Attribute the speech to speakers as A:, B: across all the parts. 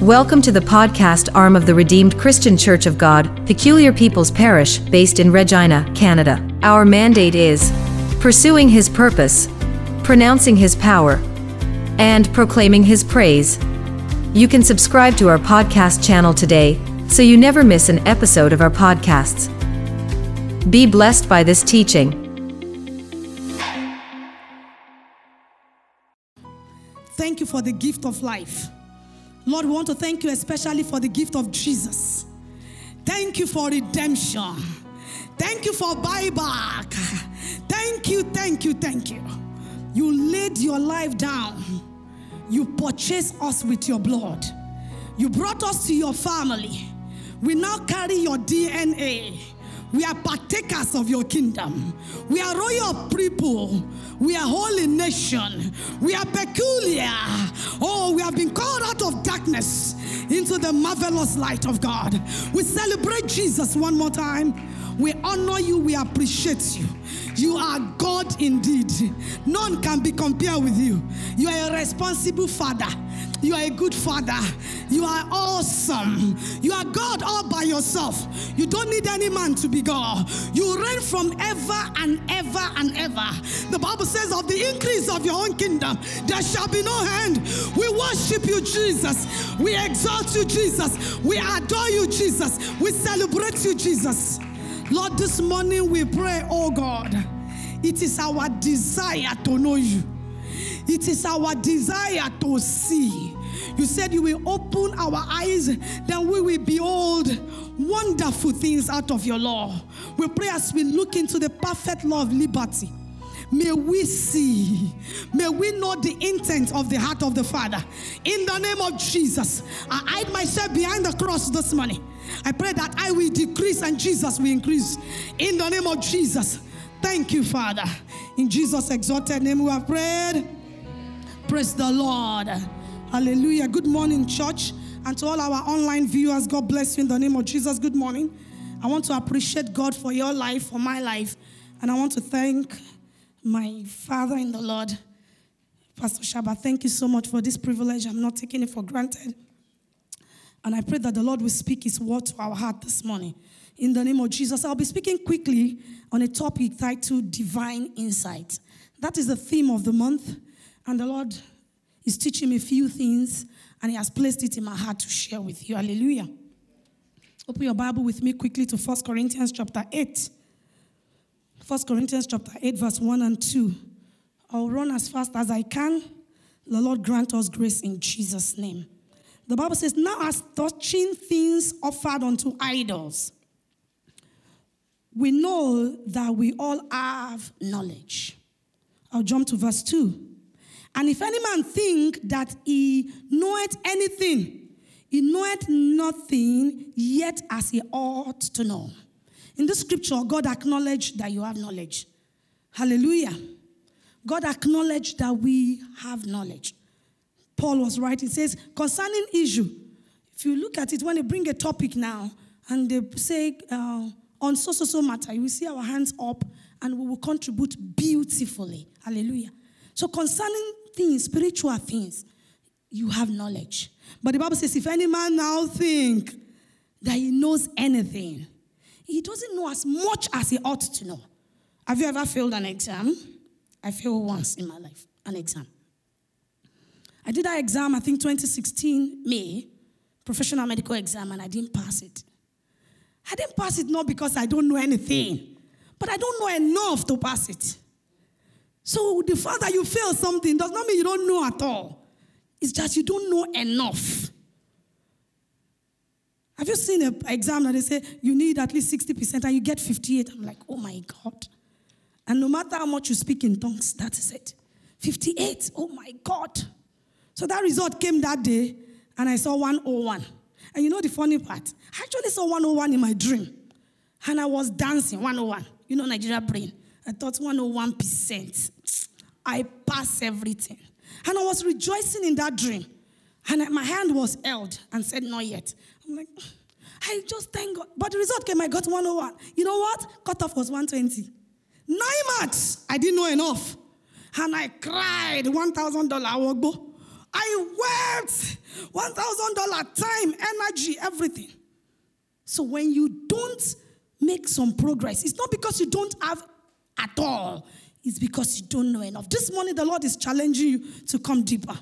A: Welcome to the podcast arm of the Redeemed Christian Church of God, Peculiar People's Parish, based in Regina, Canada. Our mandate is pursuing His purpose, pronouncing His power, and proclaiming His praise. You can subscribe to our podcast channel today so you never miss an episode of our podcasts. Be blessed by this teaching.
B: Thank you for the gift of life. Lord, we want to thank you especially for the gift of Jesus. Thank you for redemption. Thank you for buyback. Thank you, thank you, thank you. You laid your life down. You purchased us with your blood. You brought us to your family. We now carry your DNA. We are partakers of your kingdom. We are royal people. We are holy nation. We are peculiar. Oh, we have been called out of darkness into the marvelous light of God. We celebrate Jesus one more time. We honor you. We appreciate you. You are God indeed. None can be compared with you. You are a responsible father. You are a good father. You are awesome. You are God all by yourself. You don't need any man to be God. You reign from ever and ever and ever. The Bible says, of the increase of your own kingdom, there shall be no end. We worship you, Jesus. We exalt you, Jesus. We adore you, Jesus. We celebrate you, Jesus. Lord, this morning we pray, oh God, it is our desire to know you. It is our desire to see. You said you will open our eyes, then we will behold wonderful things out of your law. We pray as we look into the perfect law of liberty. May we see, may we know the intent of the heart of the Father. In the name of Jesus, I hide myself behind the cross this morning. I pray that I will decrease and Jesus will increase. In the name of Jesus, thank you, Father. In Jesus' exalted name, we have prayed. Praise the Lord. Hallelujah. Good morning, church. And to all our online viewers, God bless you in the name of Jesus. Good morning. I want to appreciate God for your life, for my life. And I want to thank my father in the Lord, Pastor Shaba. Thank you so much for this privilege. I'm not taking it for granted. And I pray that the Lord will speak his word to our heart this morning. In the name of Jesus, I'll be speaking quickly on a topic titled Divine Insight. That is the theme of the month. And the Lord is teaching me a few things, and He has placed it in my heart to share with you. Hallelujah. Open your Bible with me quickly to 1 Corinthians chapter 8. 1 Corinthians chapter 8, verse 1 and 2. I'll run as fast as I can. The Lord grant us grace in Jesus' name. The Bible says, Now as touching things offered unto idols, we know that we all have knowledge. I'll jump to verse 2. And if any man think that he knoweth anything, he knoweth nothing yet as he ought to know. In this scripture, God acknowledged that you have knowledge. Hallelujah. God acknowledged that we have knowledge. Paul was right. He says, concerning issue, if you look at it, when they bring a topic now and they say uh, on so so so matter, you will see our hands up and we will contribute beautifully. Hallelujah. So concerning things, spiritual things, you have knowledge. But the Bible says, if any man now think that he knows anything, he doesn't know as much as he ought to know. Have you ever failed an exam? I failed once in my life, an exam. I did that exam, I think 2016, May, professional medical exam, and I didn't pass it. I didn't pass it not because I don't know anything, but I don't know enough to pass it. So the fact that you fail something does not mean you don't know at all. It's just you don't know enough. Have you seen an exam that they say you need at least 60% and you get 58? I'm like, oh my God. And no matter how much you speak in tongues, that is it. 58, oh my God. So that result came that day and I saw 101. And you know the funny part? I actually saw 101 in my dream. And I was dancing 101. You know Nigeria brain. I thought 101%. I passed everything. And I was rejoicing in that dream. And my hand was held and said, Not yet. I'm like, I just thank God. But the result came, I got 101. You know what? Cutoff was 120. Nine marks. I didn't know enough. And I cried $1,000 wogbo. I worked $1,000 time, energy, everything. So when you don't make some progress, it's not because you don't have at all, it's because you don't know enough. This morning, the Lord is challenging you to come deeper,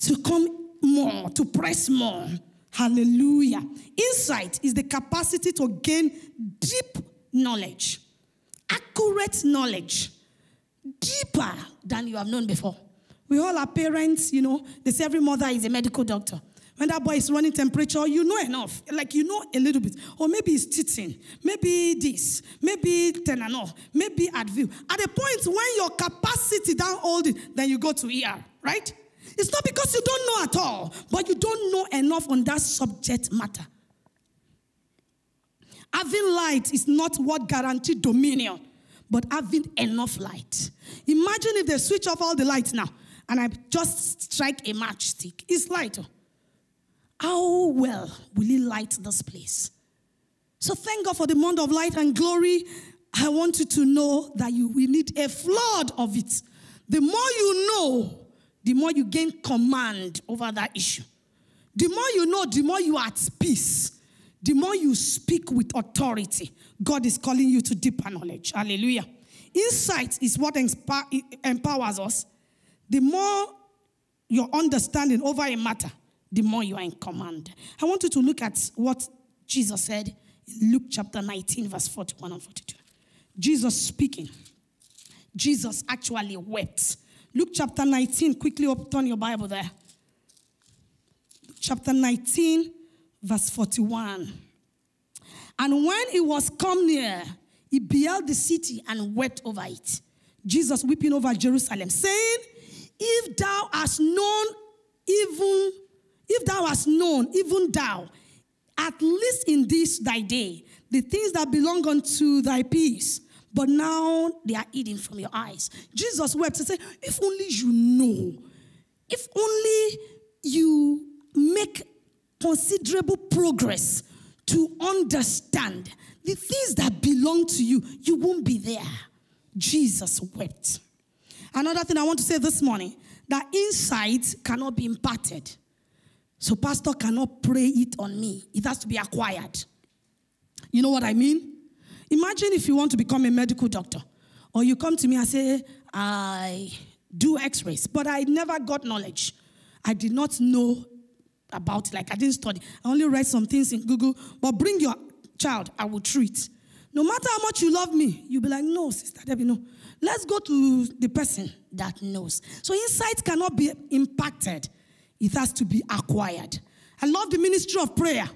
B: to come more, to press more. Hallelujah. Insight is the capacity to gain deep knowledge, accurate knowledge, deeper than you have known before. We all are parents, you know, they say every mother is a medical doctor. When that boy is running temperature, you know enough. Like you know a little bit. Or maybe he's teaching. Maybe this. Maybe Tylenol. Maybe Advil. At a point when your capacity down hold it, then you go to ER, right? It's not because you don't know at all, but you don't know enough on that subject matter. Having light is not what guarantees dominion, but having enough light. Imagine if they switch off all the lights now and I just strike a matchstick. It's light. Oh. How well will it light this place? So thank God for the month of light and glory. I want you to know that you will need a flood of it. The more you know, the more you gain command over that issue. The more you know, the more you are at peace. The more you speak with authority. God is calling you to deeper knowledge. Hallelujah. Insight is what empowers us. The more your understanding over a matter, the more you are in command. I want you to look at what Jesus said in Luke chapter 19, verse 41 and 42. Jesus speaking. Jesus actually wept. Luke chapter 19, quickly open your Bible there. Chapter 19, verse 41. And when he was come near, he beheld the city and wept over it. Jesus weeping over Jerusalem, saying, If thou hast known, even if thou hast known, even thou, at least in this thy day, the things that belong unto thy peace, but now they are hidden from your eyes. Jesus wept and said If only you know, if only you make considerable progress to understand the things that belong to you, you won't be there. Jesus wept. Another thing I want to say this morning that insight cannot be imparted. So, pastor cannot pray it on me, it has to be acquired. You know what I mean? Imagine if you want to become a medical doctor, or you come to me and say, I do x rays, but I never got knowledge. I did not know about it. Like I didn't study. I only read some things in Google. But bring your child, I will treat. No matter how much you love me, you'll be like, no, Sister Debbie, no. Let's go to the person that knows. So insight cannot be impacted, it has to be acquired. I love the ministry of prayer.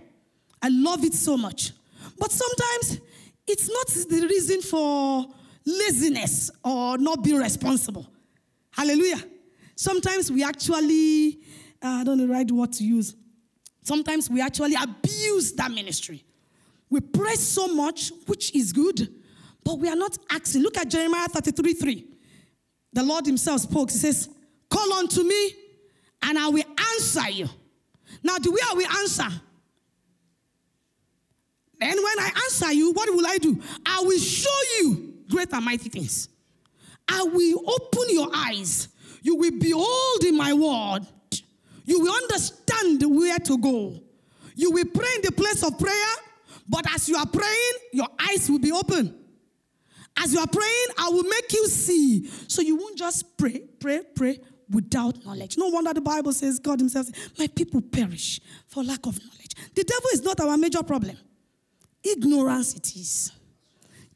B: I love it so much. But sometimes it's not the reason for laziness or not being responsible. Hallelujah. Sometimes we actually uh, I don't know the right word to use. Sometimes we actually abuse that ministry. We pray so much, which is good, but we are not asking. Look at Jeremiah 33 3. The Lord Himself spoke. He says, Call unto me, and I will answer you. Now, the way I will answer, then when I answer you, what will I do? I will show you great and mighty things. I will open your eyes. You will behold in my word you will understand where to go. You will pray in the place of prayer, but as you are praying, your eyes will be open. As you are praying, I will make you see. So you won't just pray, pray, pray without knowledge. No wonder the Bible says, God Himself My people perish for lack of knowledge. The devil is not our major problem, ignorance it is.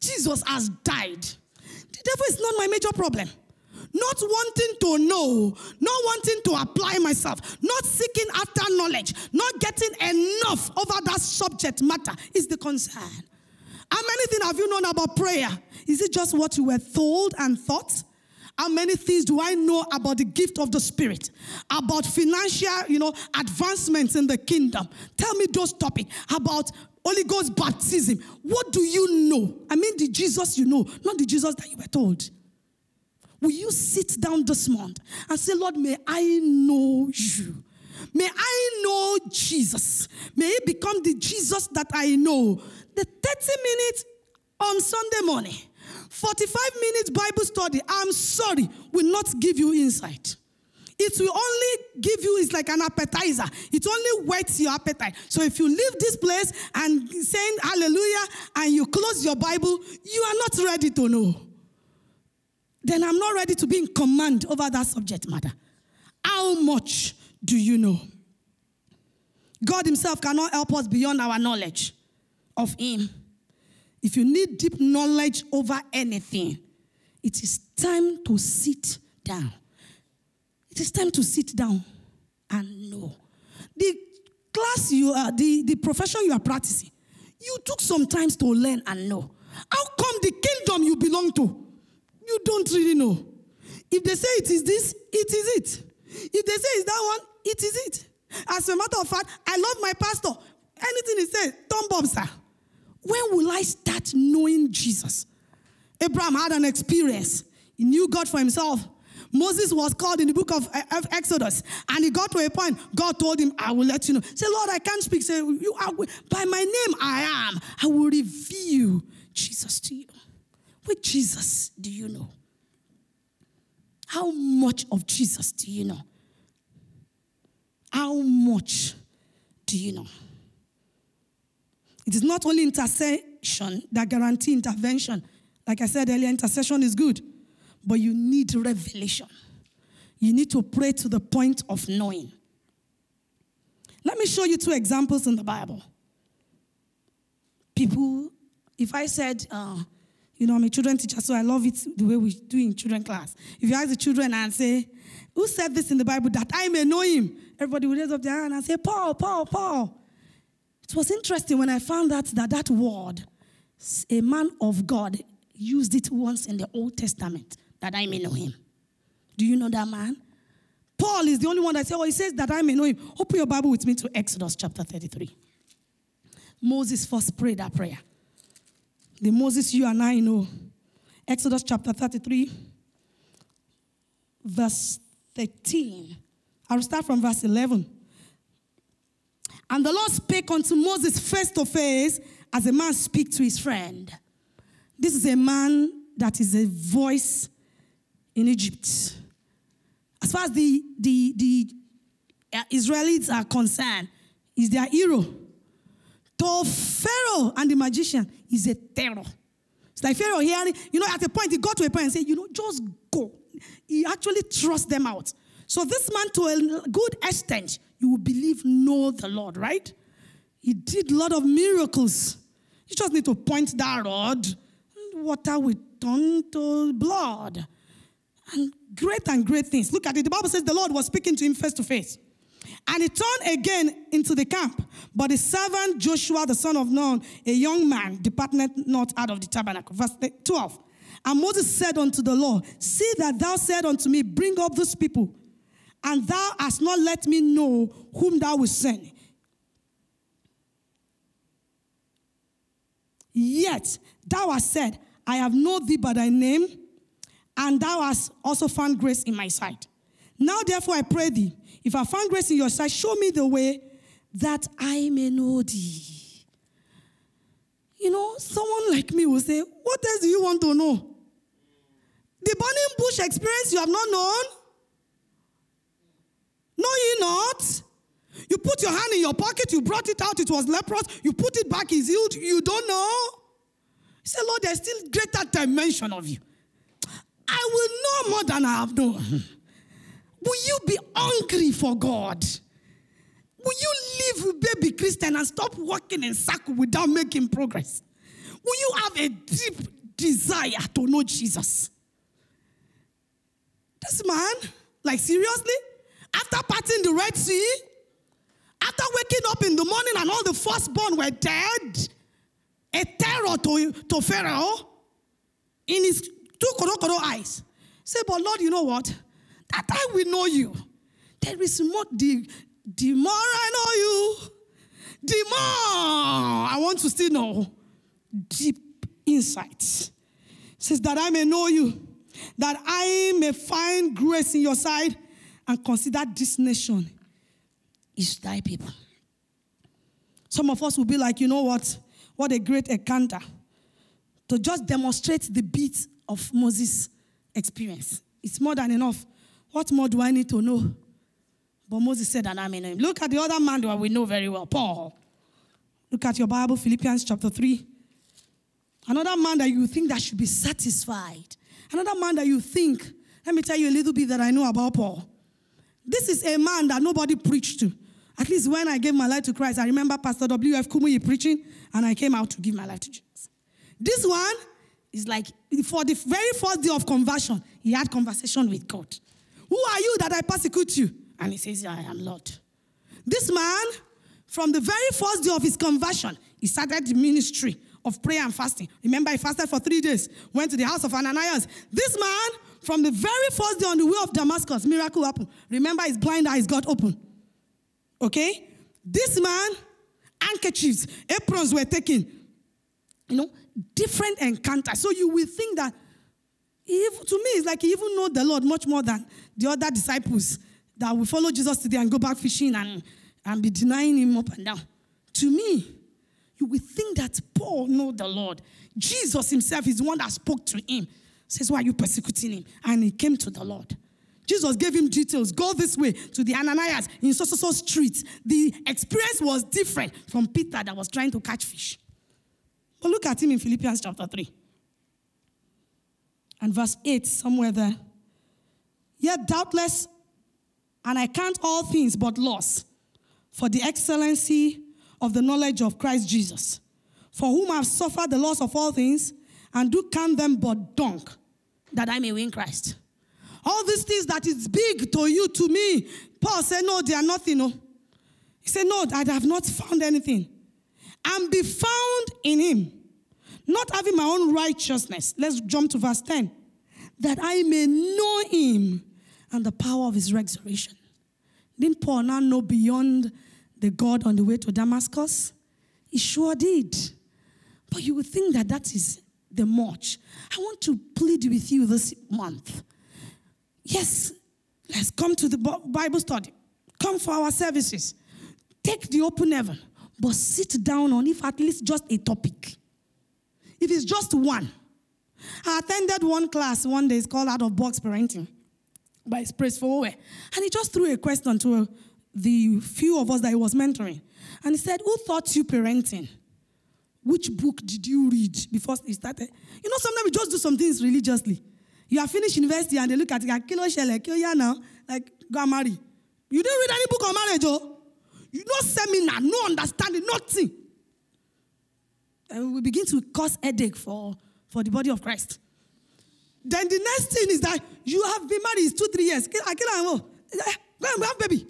B: Jesus has died. The devil is not my major problem not wanting to know, not wanting to apply myself, not seeking after knowledge, not getting enough over that subject matter is the concern. Many have you known about prayer? Is it just what you were told and thought? How many things do I know about the gift of the Spirit? About financial, you know, advancements in the kingdom? Tell me those topics. About Holy Ghost baptism. What do you know? I mean, the Jesus you know, not the Jesus that you were told. Will you sit down this month and say, Lord, may I know you? May I know Jesus. May it become the Jesus that I know. The 30 minutes on Sunday morning, 45 minutes Bible study, I'm sorry, will not give you insight. it will only give you, it's like an appetizer. It only whets your appetite. So if you leave this place and saying hallelujah and you close your Bible, you are not ready to know. Then I'm not ready to be in command over that subject matter. How much do you know? God Himself cannot help us beyond our knowledge of Him. If you need deep knowledge over anything, it is time to sit down. It is time to sit down and know. The class you are, the, the profession you are practicing, you took some time to learn and know. How come the kingdom you belong to, you don't really know? If they say it is this, it is it. If they say it's that one, it is it. As a matter of fact, I love my pastor. Anything he says, thumb up, sir. When will I knowing Jesus? Abraham had an experience. He knew God for himself. Moses was called in the book of eh, Exodus, and he got to a point. God told him, "I will let you know." Say, Lord, I can't speak. Say, you are by my name. I am. I will reveal Jesus to you. Which Jesus do you know? How much of Jesus do you know? How much do you know? It is not only intercession that guarantee intervention. Like I said earlier, intercession is good, but you need revelation. You need to pray to the point of knowing. Let me show you two examples in the Bible. People, if I said, uh, you know, I'm a children teacher, so I love it the way we do in children class. If you ask the children and say, Who said this in the Bible that I may know him? Everybody would raise up their hand and say, Paul, Paul, Paul. It was interesting when I found out that that word, a man of God used it once in the Old Testament, that I may know him. Do you know that man? Paul is the only one that said, Oh, he says that I may know him. Open your Bible with me to Exodus chapter 33. Moses first prayed that prayer. The Moses you and I know. Exodus chapter 33, verse 13. I'll start from verse 11. And the Lord spake unto Moses face to face as a man speak to his friend. This is a man that is a voice in Egypt. As far as the, the, the uh, Israelites are concerned, is their hero. To Pharaoh and the magician is a terror. It's like Pharaoh hearing, you know, at a point he got to a point and said, you know, just go. He actually thrust them out. So this man, to a good extent, you will believe, know the Lord, right? He did a lot of miracles. You just need to point that rod, water will turn blood. And great and great things. Look at it. The Bible says the Lord was speaking to him face to face. And he turned again into the camp. But the servant Joshua, the son of Nun, a young man, departed not out of the tabernacle. Verse 12. And Moses said unto the Lord, See that thou said unto me, Bring up these people and thou hast not let me know whom thou wilt send. Yet thou hast said, I have known thee by thy name, and thou hast also found grace in my sight. Now, therefore, I pray thee, if I found grace in your sight, show me the way that I may know thee. You know, someone like me will say, What else do you want to know? The burning bush experience you have not known? Know ye not? You put your hand in your pocket, you brought it out, it was leprous, you put it back, it's healed, you don't know? Said, Lord, there's still greater dimension of you. I will know more than I have known. Will you be hungry for God? Will you live baby Christian and stop walking in circle without making progress? Will you have a deep desire to know Jesus? This man, like seriously? After parting the Red Sea, after waking up in the morning and all the firstborn were dead, a terror to, to Pharaoh in his two korokoro eyes. Say, but Lord, you know what? That I will know you. There is more, the, the more I know you, the more I want to still know deep insights. Says that I may know you, that I may find grace in your sight and consider this nation is thy people. Some of us will be like, you know what? What a great encounter. To just demonstrate the beat of Moses' experience. It's more than enough. What more do I need to know? But Moses said and I know him. Look at the other man that we know very well, Paul. Look at your Bible, Philippians chapter 3. Another man that you think that should be satisfied. Another man that you think, let me tell you a little bit that I know about Paul. This is a man that nobody preached to. At least when I gave my life to Christ, I remember Pastor W.F. Kumuyi preaching, and I came out to give my life to Jesus. This one is like, for the very first day of conversion, he had conversation with God. Who are you that I persecute you? And he says, I am Lord. This man, from the very first day of his conversion, he started the ministry of prayer and fasting. Remember, he fasted for three days, went to the house of Ananias. This man, from the very first day on the way of Damascus, miracle happened. Remember, his blind eyes got open. Okay? This man, handkerchiefs, aprons were taken. You know, different encounters. So you will think that, if, to me, it's like he even know the Lord much more than the other disciples that will follow Jesus today and go back fishing and, and be denying him up and down. To me, you will think that Paul know the Lord. Jesus himself is the one that spoke to him. Says, why are you persecuting him? And he came to the Lord. Jesus gave him details. Go this way to the Ananias in so so so streets. The experience was different from Peter that was trying to catch fish. But look at him in Philippians chapter 3 and verse 8, somewhere there. Yet doubtless, and I count all things but loss for the excellency of the knowledge of Christ Jesus, for whom I have suffered the loss of all things, and do count them but dung, that I may win Christ. All these things that is big to you, to me, Paul said, No, they are nothing. No. He said, No, I have not found anything. And be found in him, not having my own righteousness. Let's jump to verse 10. That I may know him and the power of his resurrection. Didn't Paul now know beyond the God on the way to Damascus? He sure did. But you would think that that is the much. I want to plead with you this month. Yes, let's come to the Bible study. Come for our services. Take the open heaven, but sit down on if at least just a topic. If it's just one. I attended one class one day, it's called Out of Box Parenting by Praise for And he just threw a question to the few of us that he was mentoring. And he said, Who taught you parenting? Which book did you read before you started? You know, sometimes we just do some things religiously. You have finished university and they look at it like, kilo shele, kilo now, like, go marry. You didn't read any book on marriage, oh? You no seminar, no understanding, nothing. And we begin to cause headache for, for the body of Christ. Then the next thing is that you have been married two, three years. I kill oh. eh, Go and have baby.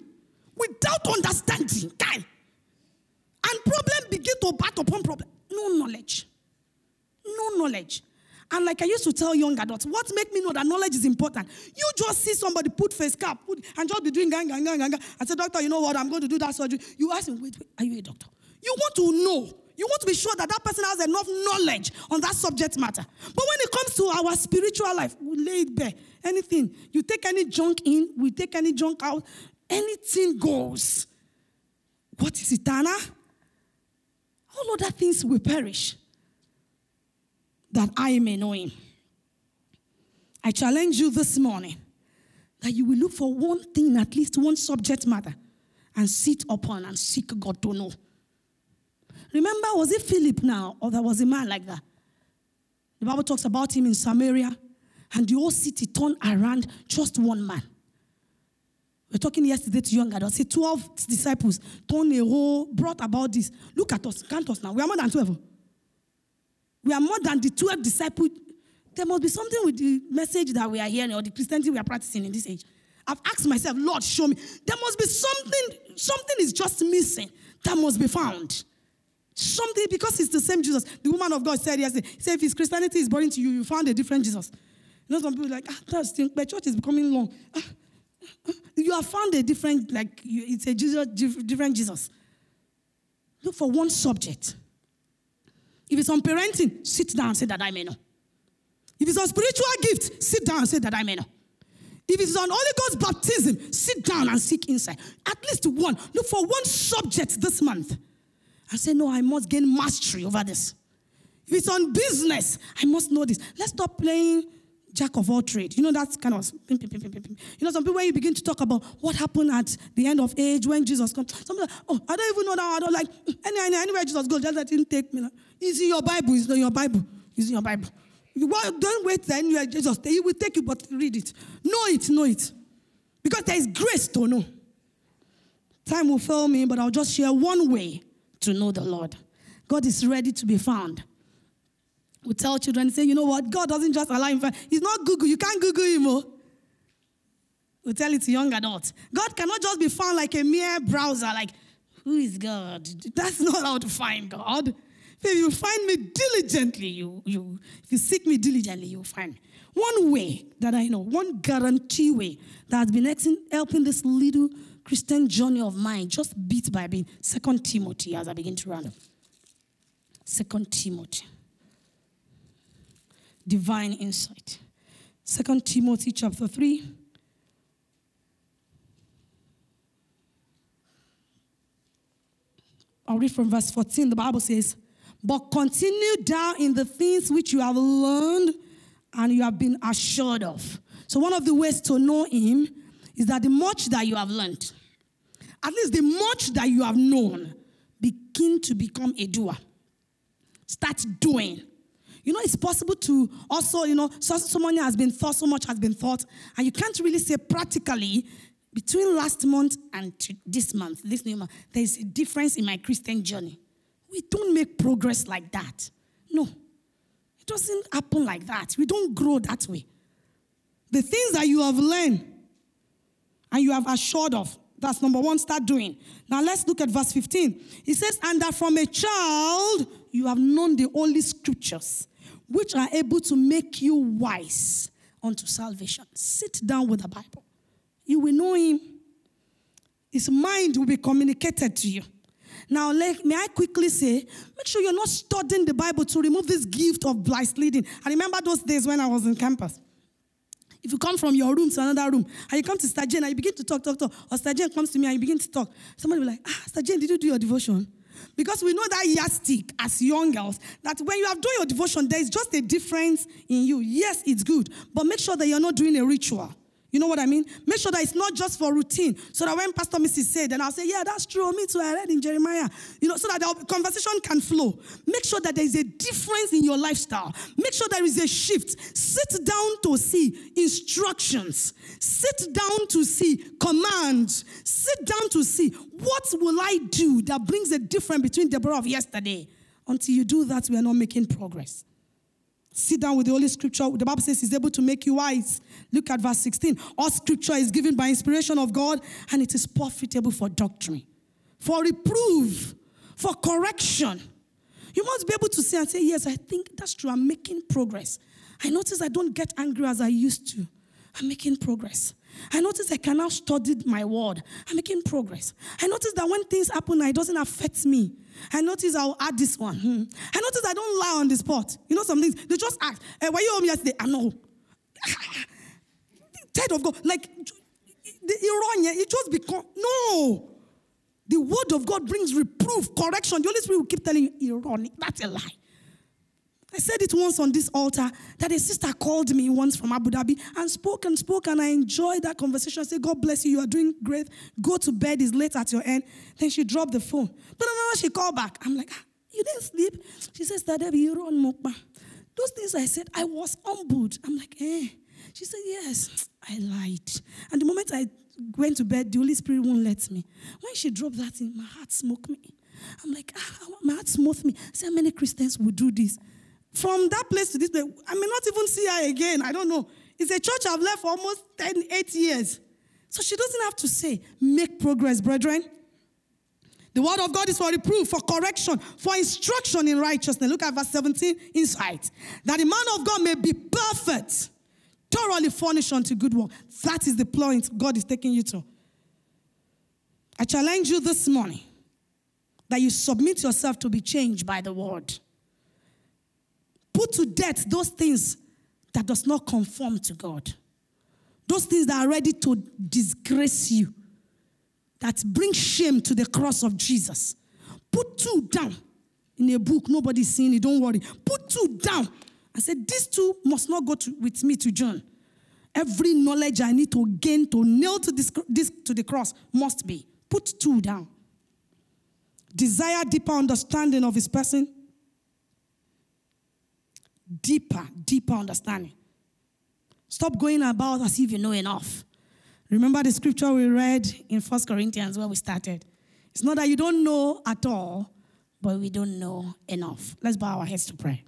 B: Without understanding, guy. And problem begin to bat upon problem. No knowledge. No knowledge. And like I used to tell young adults, what make me know that knowledge is important? You just see somebody put face cap put, and just be doing gang, gang, gang, gang. I said, doctor, you know what? I'm going to do that surgery. You ask him, wait, wait, are you a doctor? You want to know. You want to be sure that that person has enough knowledge on that subject matter. But when it comes to our spiritual life, we lay it bare. Anything. You take any junk in, we take any junk out. Anything goes. What is eternal? All other things will perish that I may know him. I challenge you this morning that you will look for one thing, at least one subject matter, and sit upon and seek God to know. Remember, was it Philip now, or there was a man like that? The Bible talks about him in Samaria, and the whole city turned around just one man. We are talking yesterday to young adults. Say 12 disciples turned a brought about this. Look at us, count us now. We are more than 12. We are more than the 12 disciples. There must be something with the message that we are hearing or the Christianity we are practicing in this age. I've asked myself, Lord, show me. There must be something, something is just missing that must be found. Something, because it's the same Jesus. The woman of God said yesterday, he said, if his Christianity is boring to you, you found a different Jesus. You know, some people like, ah, that's thing, but church is becoming long. Ah, you have found a different, like, it's a Jesus, different Jesus. Look for one subject. If it's on parenting, sit down and say that I may know. If it's on spiritual gift, sit down and say that I may know. If it's on Holy Ghost baptism, sit down and seek insight. At least one. Look for one subject this month and say, No, I must gain mastery over this. If it's on business, I must know this. Let's stop playing jack of all trade. You know, that's kind of, you know, some people, when you begin to talk about what happened at the end of age when Jesus comes, some people, oh, I don't even know that. I don't like, mm, anywhere, anywhere Jesus goes, just let him take me. Like, it's in your Bible. It's in your Bible. It's in your Bible. You don't wait then you Jesus. He will take you, but read it. Know it, know it. Because there is grace to know. Time will fail me, but I'll just share one way to know the Lord. God is ready to be found. We tell children, say, you know what? God doesn't just allow him. He's not Google. You can't Google him. Oh. We tell it to young adults. God cannot just be found like a mere browser, like, who is God? That's not how to find God. If you find me diligently, you, you, if you seek me diligently, you'll find me. One way that I know, one guarantee way that has been helping this little Christian journey of mine, just bit by bit, Second Timothy, as I begin to run. Second Timothy. Divine insight. Second Timothy chapter 3. I'll read from verse 14. The Bible says, But continue down in the things which you have learned and you have been assured of. So, one of the ways to know Him is that the much that you have learned, at least the much that you have known, begin to become a doer. Start doing. You know, it's possible to also, you know, so, so much has been thought, so much has been thought, and you can't really say practically between last month and this month, this new month, there's a difference in my Christian journey. We don't make progress like that. No. It doesn't happen like that. We don't grow that way. The things that you have learned and you have assured of, that's number one, start doing. Now let's look at verse 15. It says, And that from a child you have known the holy scriptures, which are able to make you wise unto salvation. Sit down with the Bible. You will know him. His mind will be communicated to you. Now, let, may I quickly say, make sure you're not studying the Bible to remove this gift of blind leading. I remember those days when I was in campus. If you come from your room to another room and you come to Star Jane and you begin to talk, talk, talk, or Star Jane comes to me and you begin to talk, somebody will be like, ah, Star Jane, did you do your devotion? Because we know that yardstick as young girls, that when you have done your devotion, there is just a difference in you. Yes, it's good, but make sure that you're not doing a ritual. You know what I mean? Make sure that it's not just for routine. So that when Pastor Mrs. said, then I'll say, yeah, that's true. Me too. I read in Jeremiah. You know, so that the conversation can flow. Make sure that there is a difference in your lifestyle. Make sure there is a shift. Sit down to see instructions. Sit down to see commands. Sit down to see what will I do that brings a difference between Deborah of yesterday. Until you do that, we are not making progress. Sit down with the Holy Scripture. The Bible says He's able to make you wise. Look at verse 16. All Scripture is given by inspiration of God, and it is profitable for doctrine, for reproof, for correction. You must be able to say and say, Yes, I think that's true. I'm making progress. I notice I don't get angry as I used to. I'm making progress. I notice I can now study my word. I'm making progress. I notice that when things happen, it doesn't affect me. I notice I'll add this one. Hmm. I notice I don't lie on the spot. You know some things. They just ask, hey, were you home yesterday? I know. Tired of God. Like, the Iran, it just become, no. The word of God brings reproof, correction. The Holy Spirit will keep telling you, Iran, that's a lie. I said it once on this altar that a sister called me once from Abu Dhabi and spoke and spoke, and I enjoyed that conversation. I said, God bless you, you are doing great. Go to bed, it's late at your end. Then she dropped the phone. But then she called back. I'm like, ah, You didn't sleep? She says, Debbie, you're on Mokba. Those things I said, I was humbled. I'm like, Eh. She said, Yes, I lied. And the moment I went to bed, the Holy Spirit won't let me. When she dropped that in, my heart smoked me. I'm like, ah, my heart smote me. See how many Christians would do this. From that place to this place, I may not even see her again. I don't know. It's a church I've left for almost 10, 8 years. So she doesn't have to say, make progress, brethren. The word of God is for reproof, for correction, for instruction in righteousness. Look at verse 17, insight. That the man of God may be perfect, thoroughly furnished unto good work. That is the point God is taking you to. I challenge you this morning that you submit yourself to be changed by the word. Put to death those things that does not conform to God. Those things that are ready to disgrace you, that bring shame to the cross of Jesus. Put two down in a book, nobody's seeing it, don't worry. Put two down I said, These two must not go to, with me to John. Every knowledge I need to gain to nail to this, this to the cross must be. Put two down. Desire deeper understanding of his person. Deeper, deeper understanding. Stop going about as if you know enough. Remember the scripture we read in First Corinthians where we started. It's not that you don't know at all, but we don't know enough. Let's bow our heads to pray.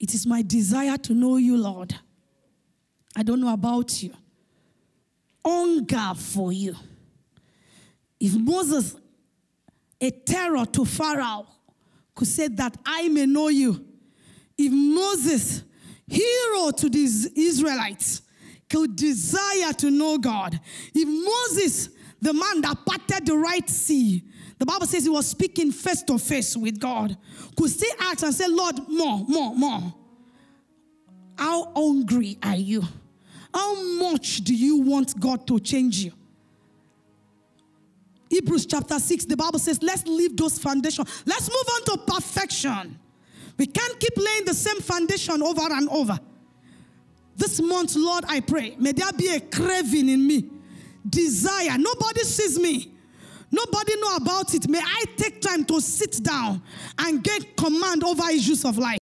B: It is my desire to know you, Lord. I don't know about you. Hunger for you. If Moses, a terror to Pharaoh, could say that I may know you, if Moses, hero to these Israelites, could desire to know God, if Moses, the man that parted the right sea, the Bible says he was speaking face to face with God, could still ask and say, Lord, more, more, more. How hungry are you? How much do you want God to change you? Hebrews chapter 6, the Bible says, let's leave those foundations. Let's move on to perfection. We can't keep laying the same foundation over and over. This month, Lord, I pray, may there be a craving in me, desire. Nobody sees me. Nobody know about it. May I take time to sit down and get command over issues of life.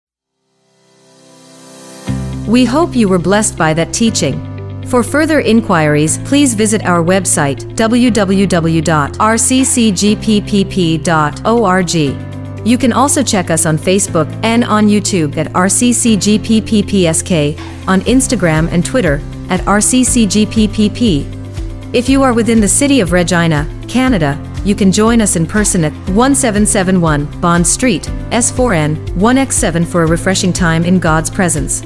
A: We hope you were blessed by that teaching. For further inquiries, please visit our website www.rccgppp.org. You can also check us on Facebook and on YouTube at RCCGPPPSK, on Instagram and Twitter at RCCGPPP. If you are within the city of Regina, Canada, you can join us in person at 1771 Bond Street, S4N, 1X7 for a refreshing time in God's presence.